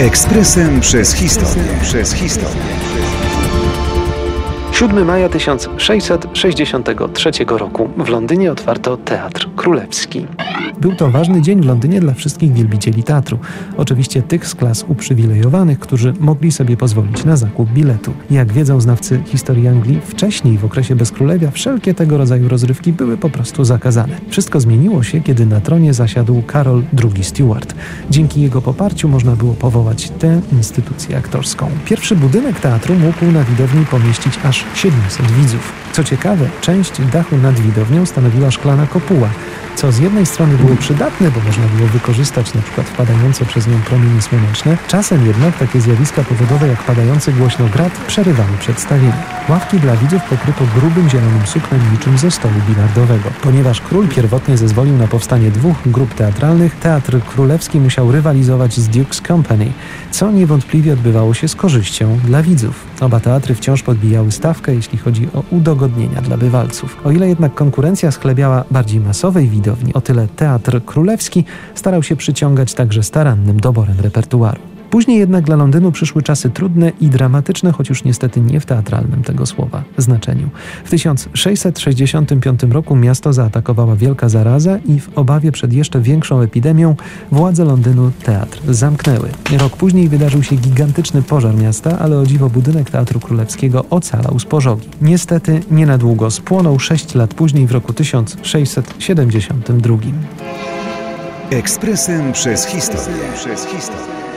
Ekspresem przez historię. Przez historię. 7 maja 1663 roku w Londynie otwarto Teatr Królewski. Był to ważny dzień w Londynie dla wszystkich wielbicieli teatru. Oczywiście tych z klas uprzywilejowanych, którzy mogli sobie pozwolić na zakup biletu. Jak wiedzą znawcy historii Anglii, wcześniej w okresie bezkrólewia wszelkie tego rodzaju rozrywki były po prostu zakazane. Wszystko zmieniło się, kiedy na tronie zasiadł Karol II Stuart. Dzięki jego poparciu można było powołać tę instytucję aktorską. Pierwszy budynek teatru mógł na widowni pomieścić aż 700 widzów. Co ciekawe, część dachu nad widownią stanowiła szklana kopuła, co z jednej strony było przydatne, bo można było wykorzystać przykład wpadające przez nią promienie słoneczne, czasem jednak takie zjawiska powodowe jak padający głośno grat przerywały przedstawienie. Ławki dla widzów pokryto grubym zielonym suknem niczym ze stołu bilardowego. Ponieważ król pierwotnie zezwolił na powstanie dwóch grup teatralnych, Teatr Królewski musiał rywalizować z Duke's Company, co niewątpliwie odbywało się z korzyścią dla widzów. Oba teatry wciąż podbijały stawkę, jeśli chodzi o udogodnienia dla bywalców. O ile jednak konkurencja schlebiała bardziej masowej widowni, o tyle Teatr Królewski starał się przyciągać także starannym doborem repertuaru. Później jednak dla Londynu przyszły czasy trudne i dramatyczne, choć już niestety nie w teatralnym tego słowa znaczeniu. W 1665 roku miasto zaatakowała wielka zaraza i w obawie przed jeszcze większą epidemią władze Londynu teatr zamknęły. Rok później wydarzył się gigantyczny pożar miasta, ale o dziwo budynek Teatru Królewskiego ocalał z pożogi. Niestety nie na długo spłonął 6 lat później w roku 1672. Ekspresem przez historię. Przez historię.